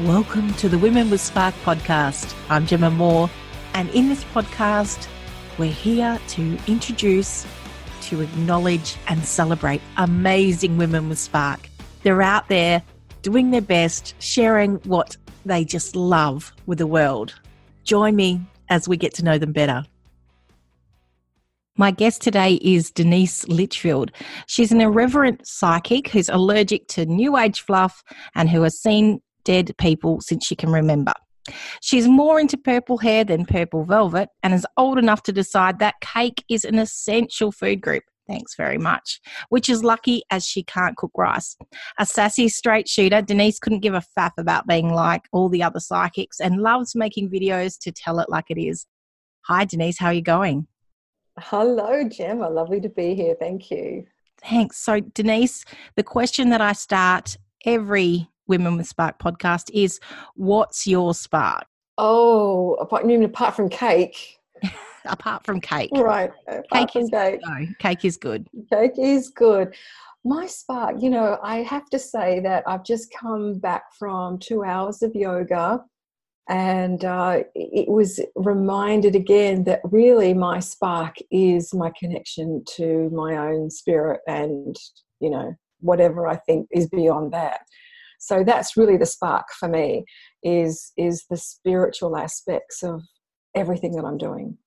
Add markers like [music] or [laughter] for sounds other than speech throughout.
Welcome to the Women with Spark podcast. I'm Gemma Moore, and in this podcast, we're here to introduce, to acknowledge, and celebrate amazing women with spark. They're out there doing their best, sharing what they just love with the world. Join me as we get to know them better. My guest today is Denise Litchfield. She's an irreverent psychic who's allergic to new age fluff and who has seen dead people since she can remember. She's more into purple hair than purple velvet and is old enough to decide that cake is an essential food group. Thanks very much. Which is lucky as she can't cook rice. A sassy straight shooter, Denise couldn't give a faff about being like all the other psychics and loves making videos to tell it like it is. Hi, Denise. How are you going? Hello, Gemma. Lovely to be here. Thank you. Thanks. So, Denise, the question that I start every Women with Spark podcast is what's your spark? Oh, apart, mean apart from cake? [laughs] apart from cake. Right. Apart cake is cake. No, cake is good. Cake is good. My spark, you know, I have to say that I've just come back from two hours of yoga and uh, it was reminded again that really my spark is my connection to my own spirit and, you know, whatever I think is beyond that so that's really the spark for me is is the spiritual aspects of everything that i'm doing.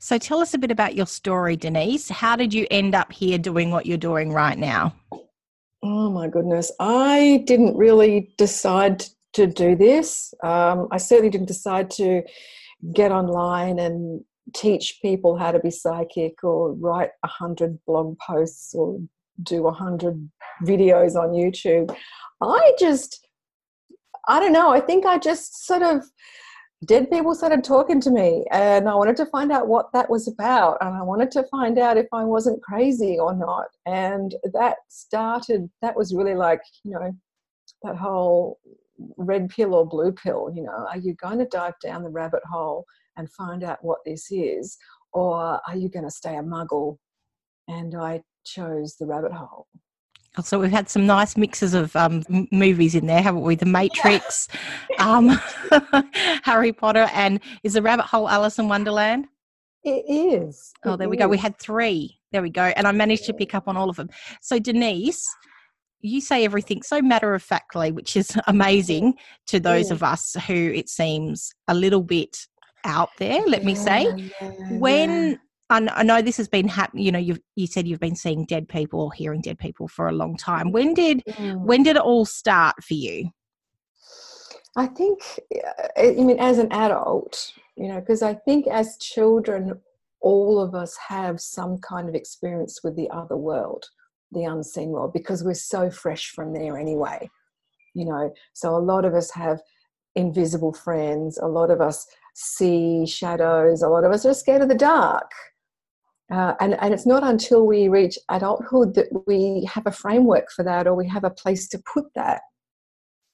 So tell us a bit about your story denise. How did you end up here doing what you're doing right now? Oh my goodness. I didn't really decide to do this. Um, i certainly didn't decide to get online and teach people how to be psychic or write a hundred blog posts or do a hundred videos on youtube I just, I don't know. I think I just sort of, dead people started talking to me and I wanted to find out what that was about. And I wanted to find out if I wasn't crazy or not. And that started, that was really like, you know, that whole red pill or blue pill, you know, are you going to dive down the rabbit hole and find out what this is? Or are you going to stay a muggle? And I chose the rabbit hole. So we've had some nice mixes of um, movies in there, haven't we? The Matrix, um, [laughs] [laughs] Harry Potter, and is the Rabbit Hole Alice in Wonderland? It is. Oh, there we go. We had three. There we go. And I managed to pick up on all of them. So, Denise, you say everything so matter of factly, which is [laughs] amazing to those yeah. of us who it seems a little bit out there, let me say. Yeah, when I know this has been happening. You know, you you said you've been seeing dead people or hearing dead people for a long time. When did mm. when did it all start for you? I think, uh, I mean, as an adult, you know, because I think as children, all of us have some kind of experience with the other world, the unseen world, because we're so fresh from there anyway. You know, so a lot of us have invisible friends. A lot of us see shadows. A lot of us are scared of the dark uh, and, and it's not until we reach adulthood that we have a framework for that or we have a place to put that.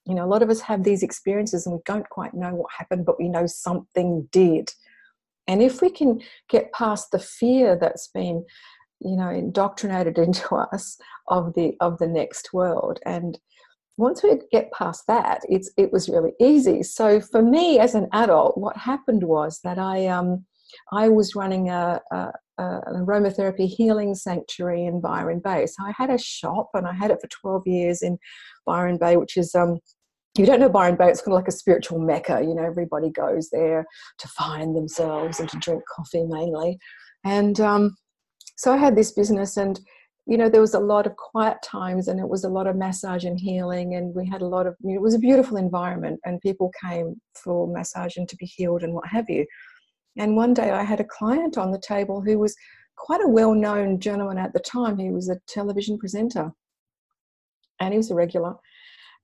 You know, a lot of us have these experiences and we don't quite know what happened, but we know something did. And if we can get past the fear that's been, you know, indoctrinated [laughs] into us of the of the next world, and once we get past that, it's it was really easy. So for me as an adult, what happened was that I um I was running a, a, an aromatherapy healing sanctuary in Byron Bay. So I had a shop and I had it for 12 years in Byron Bay, which is um, you don't know Byron Bay, it's kind of like a spiritual mecca. You know, everybody goes there to find themselves and to drink coffee mainly. And um, so I had this business, and you know, there was a lot of quiet times, and it was a lot of massage and healing, and we had a lot of. You know, it was a beautiful environment, and people came for massage and to be healed and what have you. And one day I had a client on the table who was quite a well known gentleman at the time. He was a television presenter and he was a regular.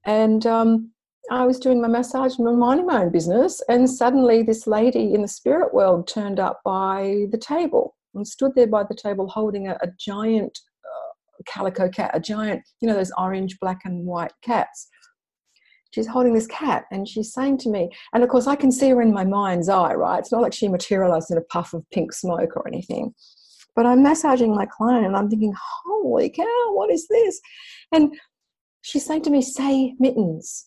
And um, I was doing my massage and minding my own business. And suddenly, this lady in the spirit world turned up by the table and stood there by the table holding a, a giant uh, calico cat, a giant, you know, those orange, black, and white cats she's holding this cat and she's saying to me, and of course I can see her in my mind's eye, right? It's not like she materialized in a puff of pink smoke or anything. But I'm massaging my client and I'm thinking, holy cow, what is this? And she's saying to me, say mittens,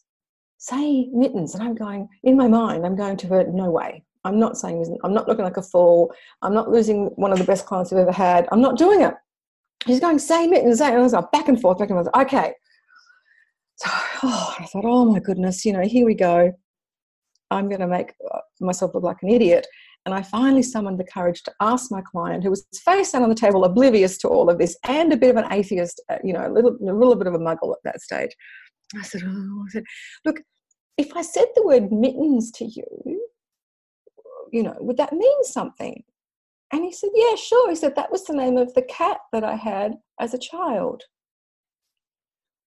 say mittens. And I'm going, in my mind, I'm going to her, no way. I'm not saying, I'm not looking like a fool. I'm not losing one of the best clients I've ever had. I'm not doing it. She's going, say mittens, say, like, back and forth, back and forth. Okay. Oh, I thought, oh my goodness, you know, here we go. I'm going to make uh, myself look like an idiot. And I finally summoned the courage to ask my client, who was face down on the table, oblivious to all of this, and a bit of an atheist, uh, you know, a little, a little bit of a muggle at that stage. I said, oh, I said, look, if I said the word mittens to you, you know, would that mean something? And he said, yeah, sure. He said, that was the name of the cat that I had as a child.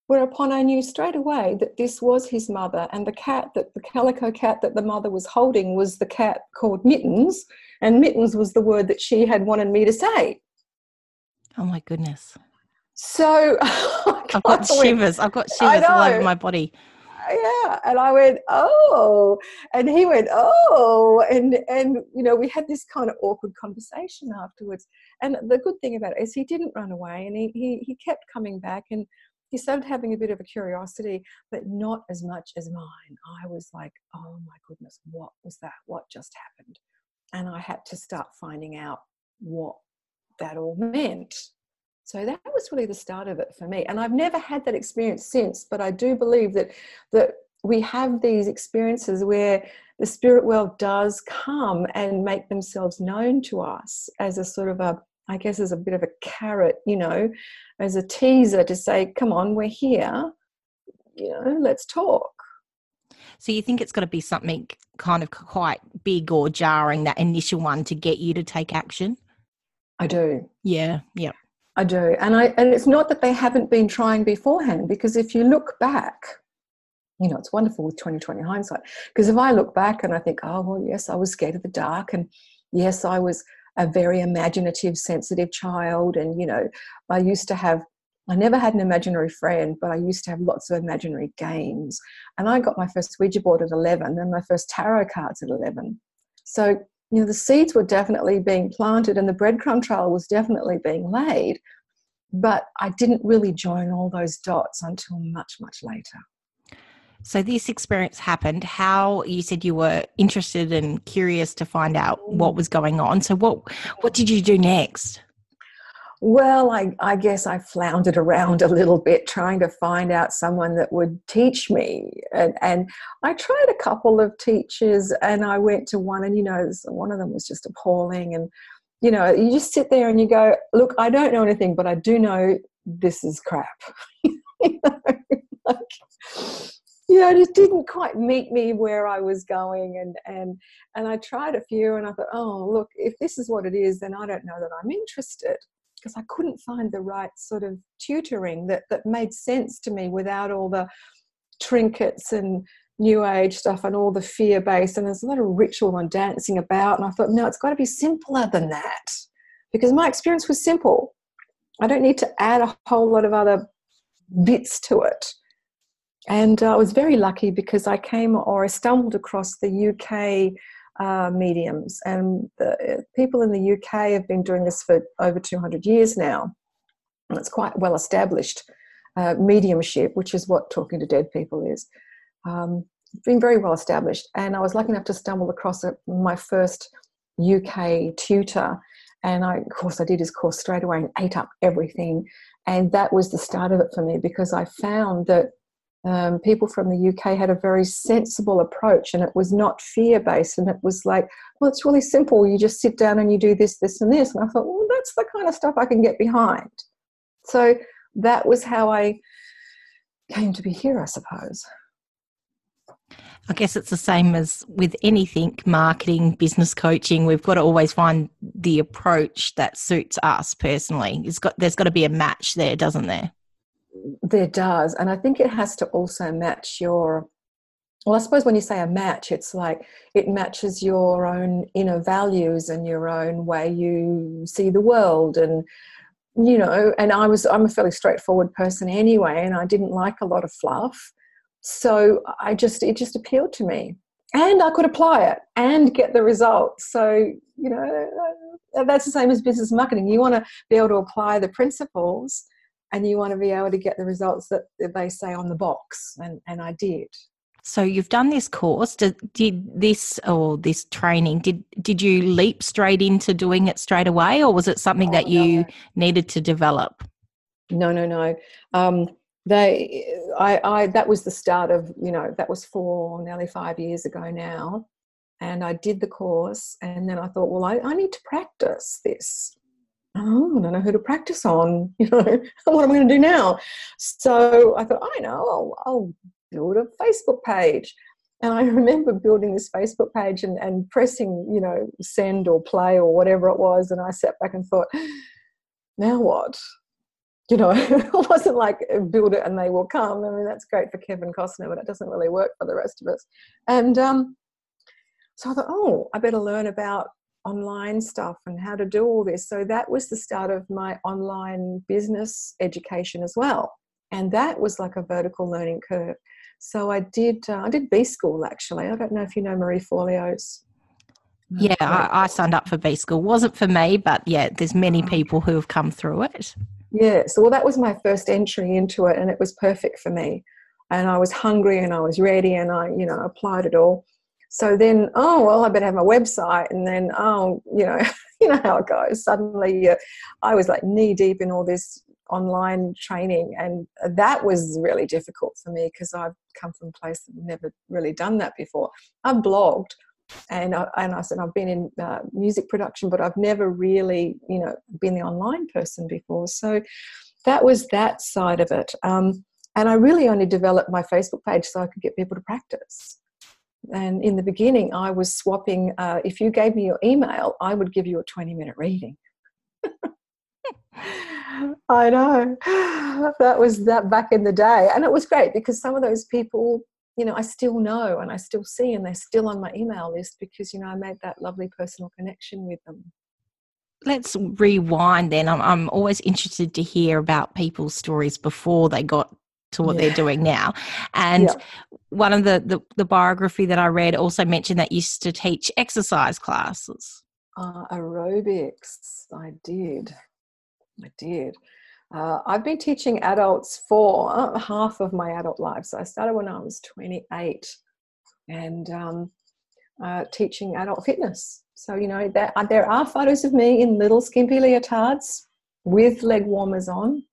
Whereupon I knew straight away that this was his mother, and the cat that the calico cat that the mother was holding was the cat called Mittens, and Mittens was the word that she had wanted me to say. Oh my goodness. So [laughs] I've got shivers. I've got shivers all over my body. Yeah. And I went, oh. And he went, oh. And and you know, we had this kind of awkward conversation afterwards. And the good thing about it is he didn't run away and he he, he kept coming back and he started having a bit of a curiosity, but not as much as mine. I was like, oh my goodness, what was that? What just happened? And I had to start finding out what that all meant. So that was really the start of it for me. And I've never had that experience since, but I do believe that that we have these experiences where the spirit world does come and make themselves known to us as a sort of a I guess as a bit of a carrot, you know, as a teaser to say, come on, we're here, you know, let's talk. So you think it's got to be something kind of quite big or jarring, that initial one to get you to take action? I do. Yeah, yeah. I do. And I and it's not that they haven't been trying beforehand, because if you look back, you know, it's wonderful with 2020 hindsight. Because if I look back and I think, oh well, yes, I was scared of the dark and yes, I was a very imaginative, sensitive child. And, you know, I used to have I never had an imaginary friend, but I used to have lots of imaginary games. And I got my first Ouija board at 11 and my first tarot cards at 11. So you know the seeds were definitely being planted and the breadcrumb trail was definitely being laid but i didn't really join all those dots until much much later so this experience happened how you said you were interested and curious to find out what was going on so what what did you do next well, I, I, guess I floundered around a little bit trying to find out someone that would teach me. And, and I tried a couple of teachers and I went to one, and you know, one of them was just appalling. And, you know, you just sit there and you go, Look, I don't know anything, but I do know this is crap. [laughs] [laughs] like, yeah, it just didn't quite meet me where I was going, and and and I tried a few, and I thought, oh, look, if this is what it is, then I don't know that I'm interested because I couldn't find the right sort of tutoring that, that made sense to me without all the trinkets and new age stuff and all the fear based. And there's a lot of ritual and dancing about. And I thought, no, it's got to be simpler than that because my experience was simple. I don't need to add a whole lot of other bits to it. And uh, I was very lucky because I came or I stumbled across the UK uh, mediums. And the, people in the UK have been doing this for over 200 years now. And it's quite well established uh, mediumship, which is what talking to dead people is. Um, been very well established. And I was lucky enough to stumble across it, my first UK tutor. And I, of course, I did his course straight away and ate up everything. And that was the start of it for me because I found that um, people from the UK had a very sensible approach and it was not fear based. And it was like, well, it's really simple. You just sit down and you do this, this, and this. And I thought, well, that's the kind of stuff I can get behind. So that was how I came to be here, I suppose. I guess it's the same as with anything marketing, business coaching. We've got to always find the approach that suits us personally. It's got there's got to be a match there, doesn't there? There does. And I think it has to also match your, well, I suppose when you say a match, it's like it matches your own inner values and your own way you see the world. And, you know, and I was, I'm a fairly straightforward person anyway, and I didn't like a lot of fluff. So I just, it just appealed to me. And I could apply it and get the results. So, you know, that's the same as business marketing. You want to be able to apply the principles and you want to be able to get the results that they say on the box and, and i did So you've done this course. Did, did this or this training? Did did you leap straight into doing it straight away, or was it something oh, that you no. needed to develop? No, no, no. Um, they, I, I, that was the start of you know that was four, nearly five years ago now, and I did the course, and then I thought, well, I, I need to practice this. Oh, I don't know who to practice on. [laughs] You know, what am I going to do now? So I thought, I know, I'll, I'll build a Facebook page. And I [laughs] remember building this Facebook page and, and pressing, you know, send or play or whatever it was. And I sat back and thought, [gasps] now what? [laughs] You know, it wasn't like uh, build it and they will come. I mean, that's great for Kevin Costner, but it doesn't really work for the rest of us. And um, so I thought, oh, I better learn about online stuff and how to do all this. So that was the start of my online business education as well. And that was like a vertical learning curve. So I did uh, I did B school actually. I don't know if you know Marie Forleo's. Yeah, I, I, signed up for B school. Wasn't for me, but yeah, there's many oh. people who have come through it. Yeah, so well, that was my first entry into it, and it was perfect for me. And I was hungry, and I was ready, and I, you know, applied it all. So then, oh well, I better have a website, and then, oh, you know, [laughs] you know how it goes. Suddenly, uh, I was like knee deep in all this online training. And that was really difficult for me because I've come from a place that never really done that before. I've blogged and I, and I said I've been in uh, music production but I've never really you know been the online person before. So that was that side of it. Um, and I really only developed my Facebook page so I could get people to practice and in the beginning I was swapping uh, if you gave me your email I would give you a 20 minute reading [laughs] I know. That was that back in the day. And it was great because some of those people, you know, I still know and I still see and they're still on my email list because, you know, I made that lovely personal connection with them. Let's rewind then. I'm, I'm always interested to hear about people's stories before they got to what yeah. they're doing now. And yeah. one of the, the, the biography that I read also mentioned that you used to teach exercise classes. Uh, aerobics, I did. I did. Uh, I've been teaching adults for uh, half of my adult life. So I started when I was 28 and um, uh, teaching adult fitness. So, you know, there are, there are photos of me in little skimpy leotards with leg warmers on.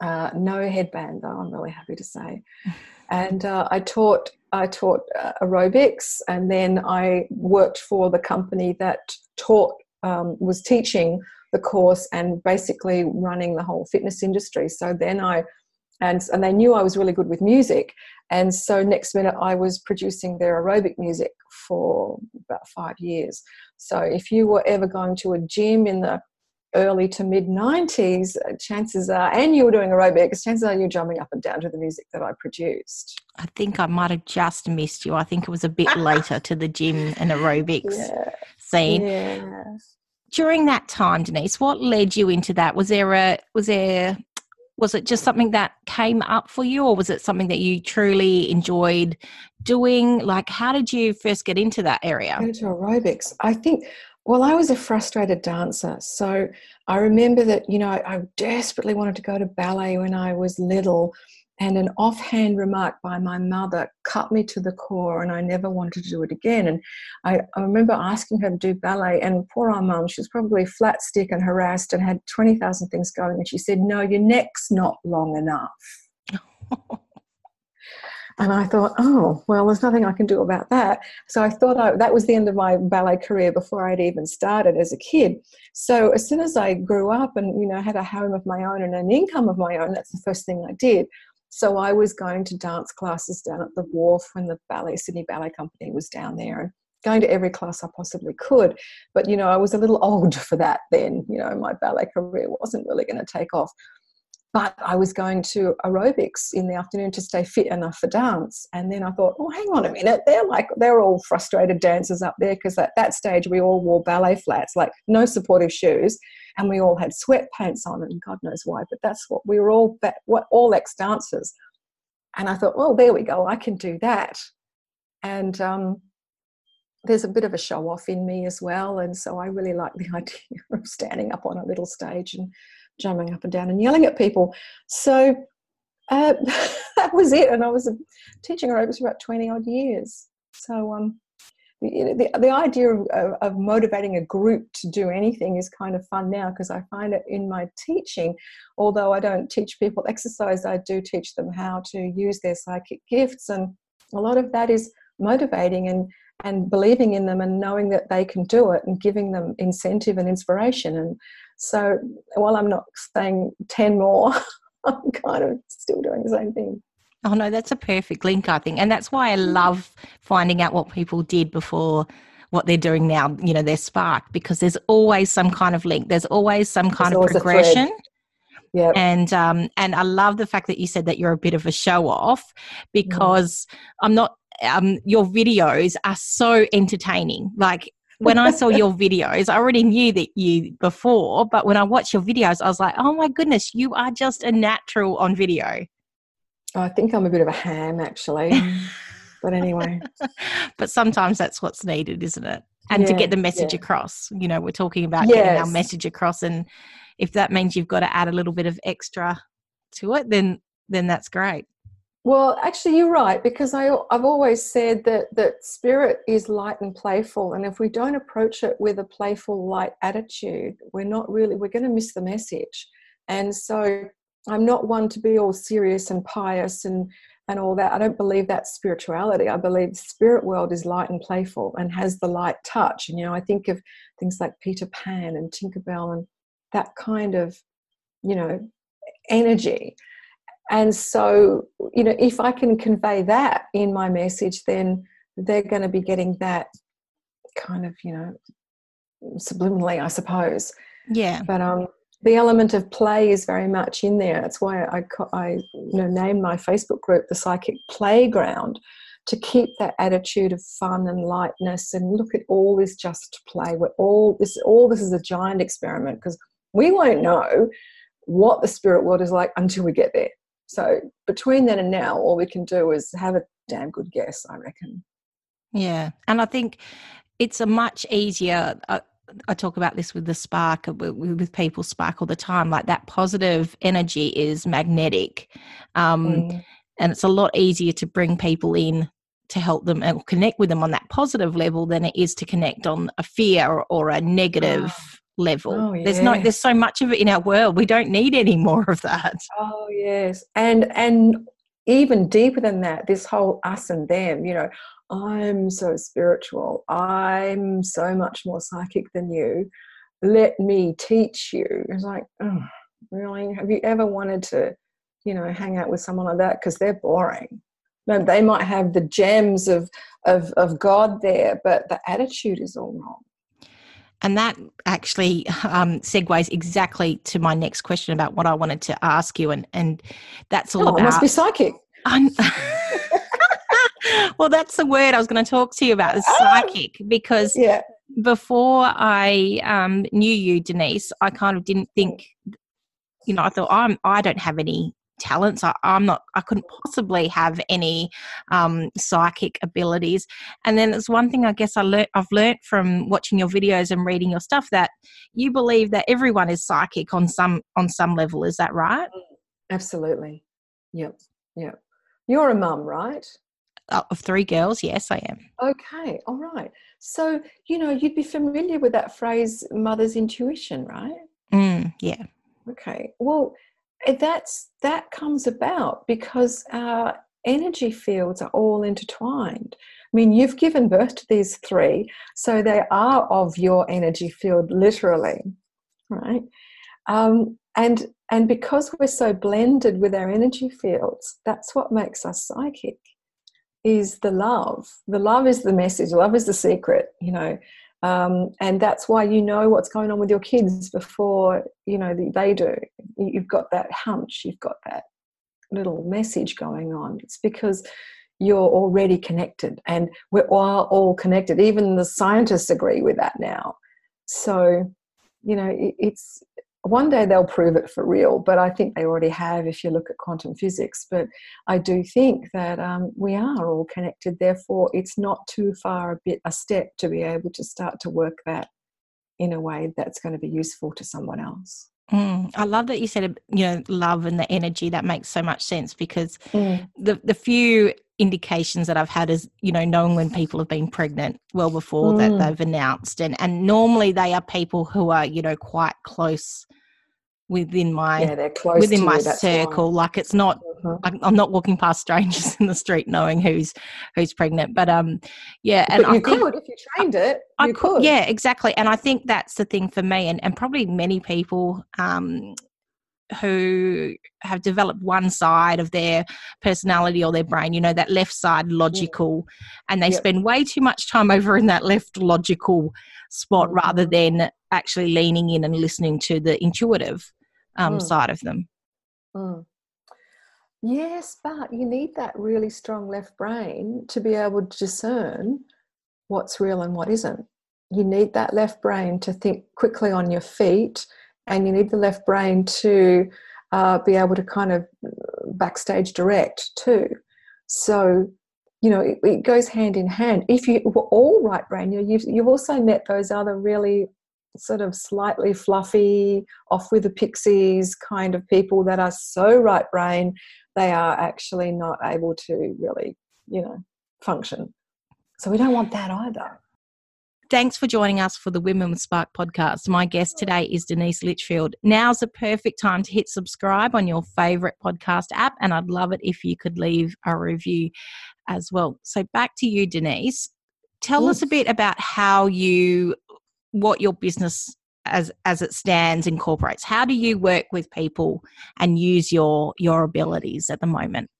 Uh, no headband, though, I'm really happy to say. [laughs] And uh, I taught I taught uh, aerobics, and then I worked for the company that taught um, was teaching the course and basically running the whole fitness industry. So then I, and, and they knew I was really good with music. And so next minute I was producing their aerobic music for about five years. So if you were ever going to a gym in the early to mid 90s, uh, chances are, and you were doing aerobics, chances are you're jumping up and down to the music that I produced. I think I might have just missed you. I think it was a bit later to the gym and [laughs] aerobics yeah. scene. Yeah during that time, Denise, what led you into that? Was there a was there was it just something that came up for you or was it something that you truly enjoyed doing like how did you first get into that area into aerobics i think well i was a frustrated dancer so i remember that you know I, desperately wanted to go to ballet when i was little and an offhand remark by my mother cut me to the core and I never wanted to do it again. And I, I remember asking her to do ballet and poor our mum, she was probably flat stick and harassed and had 20,000 things going. And she said, no, your neck's not long enough. [laughs] and I thought, oh, well, there's nothing I can do about that. So I thought I, that was the end of my ballet career before I'd even started as a kid. So as soon as I grew up and, you know, had a home of my own and an income of my own, that's the first thing I did. So I was going to dance classes down at the wharf when the ballet Sydney Ballet Company was down there and going to every class I possibly could. But you know, I was a little [laughs] old for that then. You know, my ballet career wasn't really going to take off. But I was going to aerobics in the afternoon to stay fit enough for dance. And then I thought, oh, hang on a minute. They're like, they're all frustrated dancers up there because at that stage we all wore ballet flats, like no supportive shoes and we all had sweatpants on, and God knows why, but that's what we were all what all ex dancers. And I thought, well, there we go, I can do that. And um, there's a bit of a show off in me as well, and so I really like the [laughs] idea of standing up on a little stage and jumping up and down and yelling at people. So Uh, [laughs] that was it, and I was teaching aerobics for about twenty odd years. So um, the, the, the idea of, of, of, motivating a group to do anything is kind of fun now because I find it in my teaching. Although I don't teach people exercise, I do teach them how to use their psychic gifts, and a lot of that is motivating and and believing in them and knowing that they can do it and giving them incentive and inspiration. And so, while I'm not saying ten more, [laughs] I'm kind of still doing the same thing. Oh no, that's a perfect link, I think, and that's why I love finding out what people did before what they're doing now. You know, their spark because there's always some kind of link. There's always some kind there's of progression. Yeah, and um, and I love the fact that you said that you're a bit of a show off mm. because mm. I'm not. Um, your videos are so entertaining. Like when I saw your [laughs] videos, I already knew that you before, but when I watched your videos, I was like, oh my goodness, you are just a natural on video. I think I'm a bit of a ham, actually. [laughs] but anyway. but sometimes that's what's needed, isn't it? And yeah, to get the message yeah. across. You know, we're talking about yes. getting our message across, and if that means you've got to add a little bit of extra to it, then then that's great. Well, actually, you're right because I, I've always said that that spirit is light and playful, and if we don't approach it with a playful, light attitude, we're not really we're going to miss the message. And so, I'm not one to be all serious and pious and and all that. I don't believe that's spirituality. I believe spirit world is light and playful and has the light touch. And you know, I think of things like Peter Pan and Tinkerbell and that kind of, you know, energy. And so, you know, if I can convey that in my message, then they're going to be getting that kind of, you know, subliminally, I suppose. Yeah. But um, the element of play is very much in there. That's why I, I you know, named my Facebook group the Psychic Playground to keep that attitude of fun and lightness and look at all this just play. We're all this all this is a giant experiment because we won't know what the spirit world is like until we get there. So between then and now, all we can do is have a damn good guess, I reckon. Yeah, and I think it's a much easier. Uh, I talk about this with the spark uh, with people spark all the time. Like that positive energy is magnetic, um, mm. and it's a lot easier to bring people in to help them and connect with them on that positive level than it is to connect on a fear or, or a negative. Level. Oh, yes. There's no there's so much of it in our world. We don't need any [laughs] more of that. Oh yes. And and even deeper than that, this whole us and them, you know, I'm so spiritual. I'm so much more psychic than you. Let me teach you. It's like, oh, really? Have you ever wanted to, you know, hang out with someone like that? Because they're boring. No, they might have the gems of, of, of God there, but the attitude is all wrong. And that actually um, segues exactly to my next question about what I wanted to ask you, and and that's all oh, about. must be psychic. [laughs] well, that's the word I was going to talk to you about, is psychic, because yeah. before I um, knew you, Denise, I kind of didn't think, you know, I thought I'm I don't have any talents. I, am not, I couldn't possibly have any um, psychic abilities. And then there's one thing I guess I learned, I've learned from watching your videos and reading your stuff that you believe that everyone is psychic on some on some level. Is that right? Absolutely. Yep. Yep. You're a mum, right? Uh, of three girls, yes, I am. Okay, all right. So, you know, you'd be familiar with that phrase, mother's intuition, right? Mm, yeah. Okay. Well, that's that comes about because our energy fields are all intertwined. I mean, you've given birth to these three, so they are of your energy field, literally, right? Um, and and because we're so blended with our energy fields, that's what makes us psychic. Is the love. The love is the message. Love is the secret. You know, um, and that's why you know what's going on with your kids before you know they do. You've got that hunch you've got that little message going on. It's because you're already connected and we're all, all connected. Even the scientists agree with that now. So you know it's one day they'll prove it for real, but I think they already have if you look at quantum physics. But I do think that um, we are all connected. Therefore, it's not too far a bit a step to be able to start to work that in a way that's going to be useful to someone else. Mm, I love that you said, you know, love and the energy. That makes so much sense because mm. the the few indications that I've had is, you know, knowing when people have been pregnant well before mm. that they've announced, and and normally they are people who are, you know, quite close within my yeah, within my you, circle. Like it's not mm-hmm. I'm not walking past strangers [laughs] in the street knowing who's who's pregnant. But um, yeah, and but you I think, could if you trained it. I you could. Yeah, exactly. And I think that's the thing for me, and and probably many people um who have developed one side of their personality or their brain, you know, that left side logical, and they yep. spend way too much time over in that left logical spot mm-hmm. rather than actually leaning in and listening to the intuitive um, mm. side of them. Mm. Yes, but you need that really strong left brain to be able to discern what's real and what isn't. You need that left brain to think quickly on your feet, and you need the left brain to uh, be able to kind of backstage direct too. So, you know, it, it goes hand in hand. If you were all right brain, you, you've, you've also met those other really sort of slightly fluffy, off with the pixies kind of people that are so right brain, they are actually not able to really, you know, function. So we don't want that either. Thanks for joining us for the Women with Spark podcast. My guest today is Denise Litchfield. Now's the perfect time to hit subscribe on your favorite podcast app, and I'd love it if you could leave a review as well. So, back to you, Denise. Tell us a bit about how you what your business as as it stands incorporates how do you work with people and use your your abilities at the moment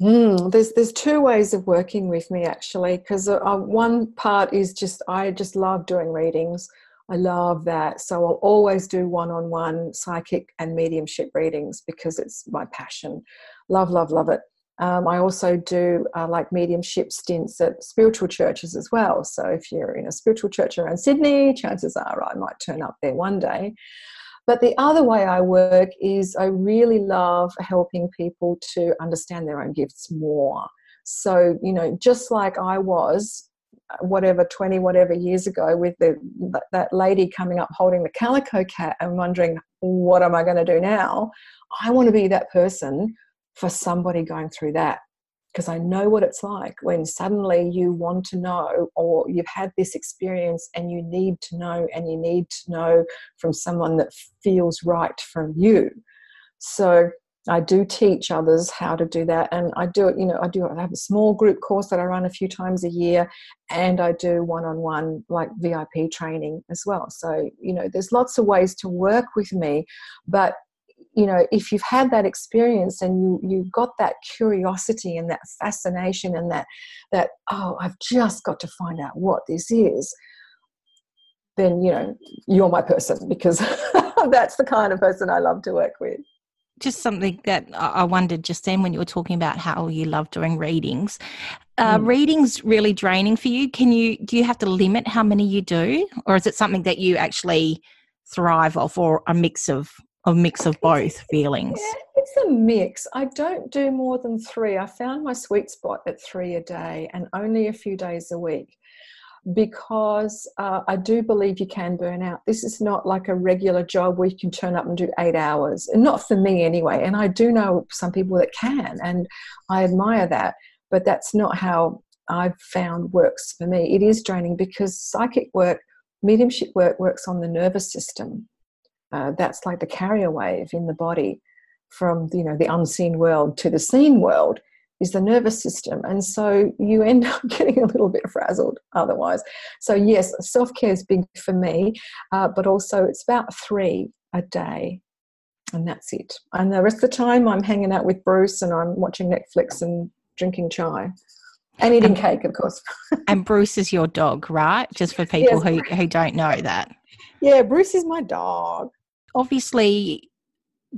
mm, there's there's two ways of working with me actually because uh, uh, one part is just i just love doing readings i love that so i'll always do one-on-one psychic and mediumship readings because it's my passion love love love it um, I also do uh, like mediumship stints at spiritual churches as well. So if you're in a spiritual church around Sydney, chances are I might turn up there one day. But the other way I work is I really love helping people to understand their own gifts more. So, you know, just like I was uh, whatever 20 whatever years ago with the that lady coming up holding the calico cat and wondering what am i going to do now i want to be that person for somebody going through that because I know what it's like when suddenly you want to know or you've had this experience and you need to know and you need to know from someone that feels right from you. So I do teach others how to do that and I do it, you know, I do I have a small group course that I run a few times a year and I do one-on-one like VIP training as well. So, you know, there's lots of ways to work with me, but you know if you've had that experience and you you've got that curiosity and that fascination and that that oh i've just got to find out what this is then you know you're my person [laughs] because that's the kind of person i love to work with just something that I wondered just then when you were talking about how you love doing readings. Uh, mm. Readings really draining for you. Can you do you have to limit how many you do, or is it something that you actually thrive off, or a mix of a mix of both feelings? Yeah, it's a mix. I don't do more than three. I found my sweet spot at three a day and only a few days a week because uh, I do believe you can burn out. This is not like a regular job where you can turn up and do eight hours, and not for me anyway. And I do know some people that can, and I admire that, but that's not how I've found works for me. It is draining because psychic work, mediumship work works on the nervous system uh, that's like the carrier wave in the body from you know the unseen world to the seen world is the nervous system. And so you end [laughs] up getting a little bit frazzled otherwise. So yes self-care is big for me uh, but also it's about three a day and that's it. And the rest of the time i'm hanging out with bruce and i'm watching netflix and drinking chai. And eating and, cake of course. [laughs] and bruce is your dog right? Just for people yes. who, who don't know that. Yeah bruce is my dog obviously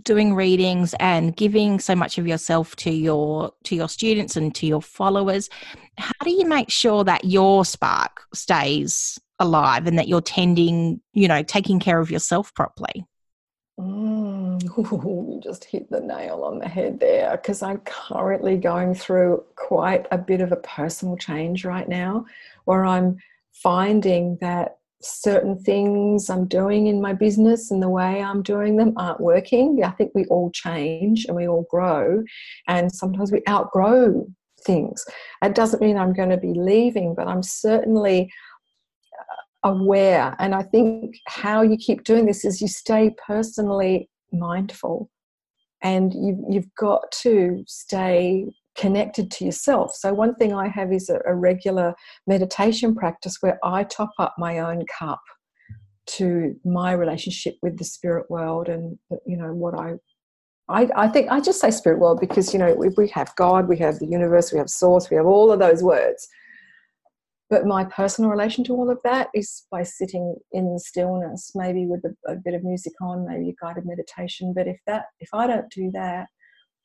doing readings and giving so much of yourself to your to your students and to your followers how do you make sure that your spark stays alive and that you're tending you know taking care of yourself properly? Mm, [laughs] you just hit the nail on the head there because i'm currently going through quite a bit of a personal change right now where i'm finding that certain things I'm doing in my business and the way I'm doing them aren't working. I think we all change and we all grow, and sometimes we outgrow things. It doesn't mean I'm going to be leaving, but I'm certainly uh, aware. And I think how you keep doing this is you stay personally mindful and you, you've got to stay connected to yourself. So, one thing I have is a, a, regular meditation practice where I top up my own cup to my relationship with the spirit world and you know what I. I, I think I just say spirit world because you know we, we have God, we have the universe, we have source, we have all of those words. But my personal relation to all of that is by sitting in stillness, maybe with a, a bit of music on, maybe a guided meditation. But if that, if I don't do that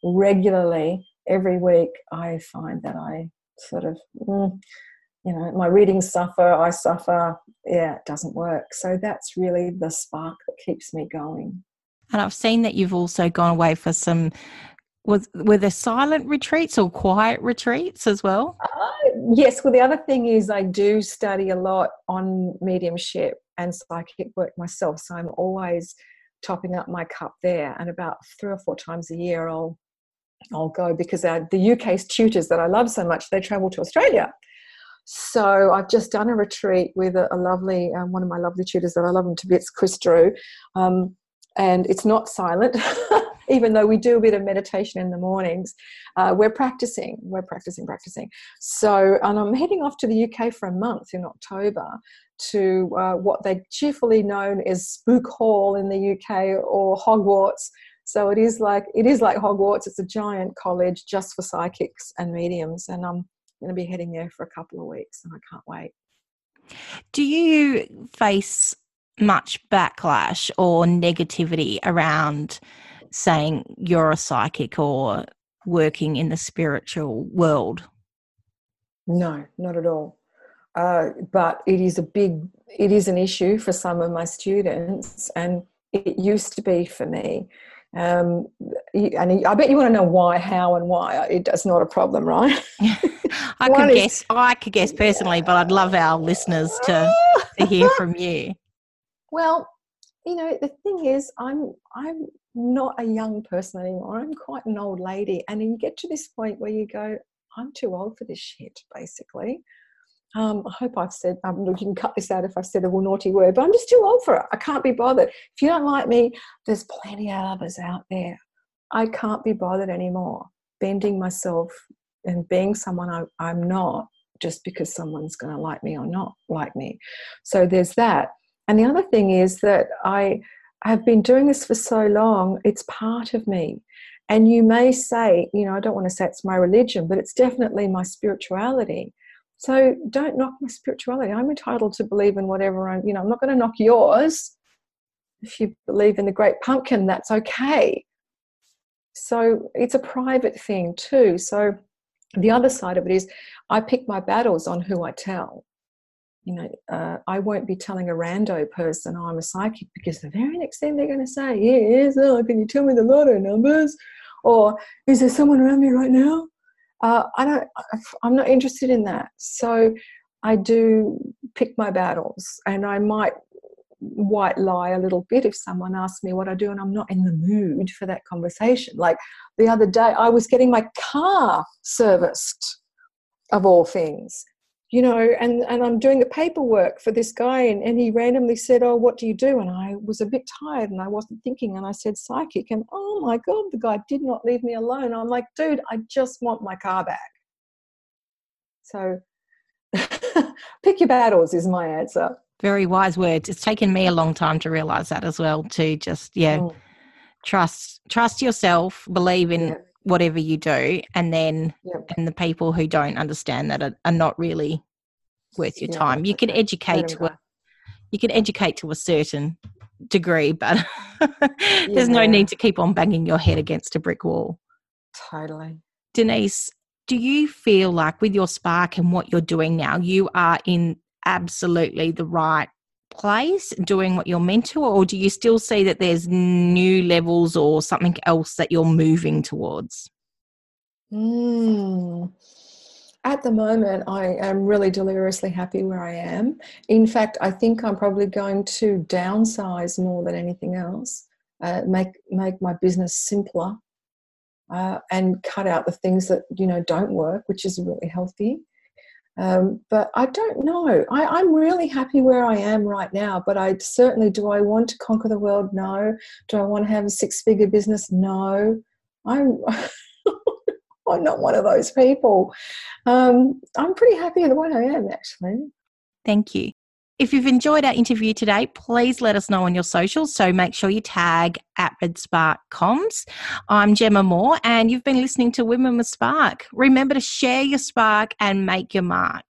regularly, every week, I find that I sort of, mm, you know, my readings suffer, I suffer. Yeah, it doesn't work. So that's really the spark that keeps me going. And I've seen that you've also gone away for some was were there silent retreats or quiet retreats as well? Uh, yes. Well, the other thing is I do study a lot on mediumship and psychic work myself, so I'm always topping up my cup there. And about three or four times a year, I'll I'll go because the UK's tutors that I love so much, they travel to Australia. So I've just done a retreat with a, a lovely, um, one of my lovely tutors that I love him to bits, Chris Drew. Um, and it's not silent, [laughs] even though we do a bit of meditation in the mornings. Uh, we're practicing, we're practicing, practicing. So, and I'm heading off to the UK for a month in October to uh, what they cheerfully known as Spook Hall in the UK or Hogwarts so it is like it is like Hogwarts. It's a giant college just for psychics and mediums, and I'm going to be heading there for a couple of weeks, and I can't wait. Do you face much backlash or negativity around saying you're a psychic or working in the spiritual world? No, not at all. Uh, but it is a big, it is an issue for some of my students, and it used to be for me. Um, and I bet you want to know why, how, and why. It's not a problem, right? [laughs] I could is, guess. I could guess personally, but I'd love our listeners to, to hear from you. [laughs] Well, you know, the thing is, I'm I'm not a young person anymore. I'm quite an old lady, and you get to this point where you go, I'm too old for this shit, basically. Um, I hope I've said, um, you can cut this out if I've said a naughty word, but I'm just too old for it. I can't be bothered. If you don't like me, there's plenty of others out there. I can't be bothered anymore bending myself and being someone I, I'm not just because someone's going to like me or not like me. So there's that. And the other thing is that I have been doing this for so long, it's part of me. And you may say, you know, I don't want to say it's my religion, but it's definitely my spirituality. So don't knock my spirituality. I'm entitled to believe in whatever I'm, you know, I'm not going to knock yours. If you believe in the great pumpkin, that's okay. So it's a private thing too. So the other side of it is I pick my battles on who I tell. You know, uh, I won't be telling a rando person I'm a psychic because the very next thing they're going to say is, oh, can you tell me the lotto numbers? Or is there someone around me right now? Uh, I don't, I'm not interested in that. So I do pick my battles and I might white lie a little bit if someone asks me what I do and I'm not in the mood for that conversation. Like the other day, I was getting my car serviced, of all things you know, and, and I'm doing the paperwork for this guy, and, and he randomly said, Oh, what do you do? And I was a bit tired and I wasn't thinking, and I said, Psychic. And oh my God, the guy did not leave me alone. I'm like, Dude, I just want my car back. So [laughs] pick your battles, is my answer. Very wise words. It's taken me a long time to realize that as well, to just, yeah. Mm. Trust, trust yourself. Believe in yeah whatever you do and then yep. and the people who don't understand that are, are not really worth your yeah, time. You can educate to a, you can educate to a certain degree but [laughs] there's yeah. no need to keep on banging your head against a brick wall. Totally. Denise do you feel like with your spark and what you're doing now you are in absolutely the right place doing what you're meant to or do you still see that there's new levels or something else that you're moving towards mm. at the moment, I am really deliriously happy where I am. In fact, I think I'm probably going to downsize more than anything else, uh, make make my business simpler, uh, and cut out the things that you know don't work, which is really healthy. Um, but I don't know. I, am really happy where I am right now. But I certainly do. I want to conquer the world? No. Do I want to have a six-figure business? No. I'm. [laughs] I'm not one of those people. Um, I'm pretty happy the way I am, actually. Thank you. If you've enjoyed our interview today, please let us know on your socials. So make sure you tag at Red Spark Comms. I'm Gemma Moore, and you've been listening to Women with Spark. Remember to share your spark and make your mark.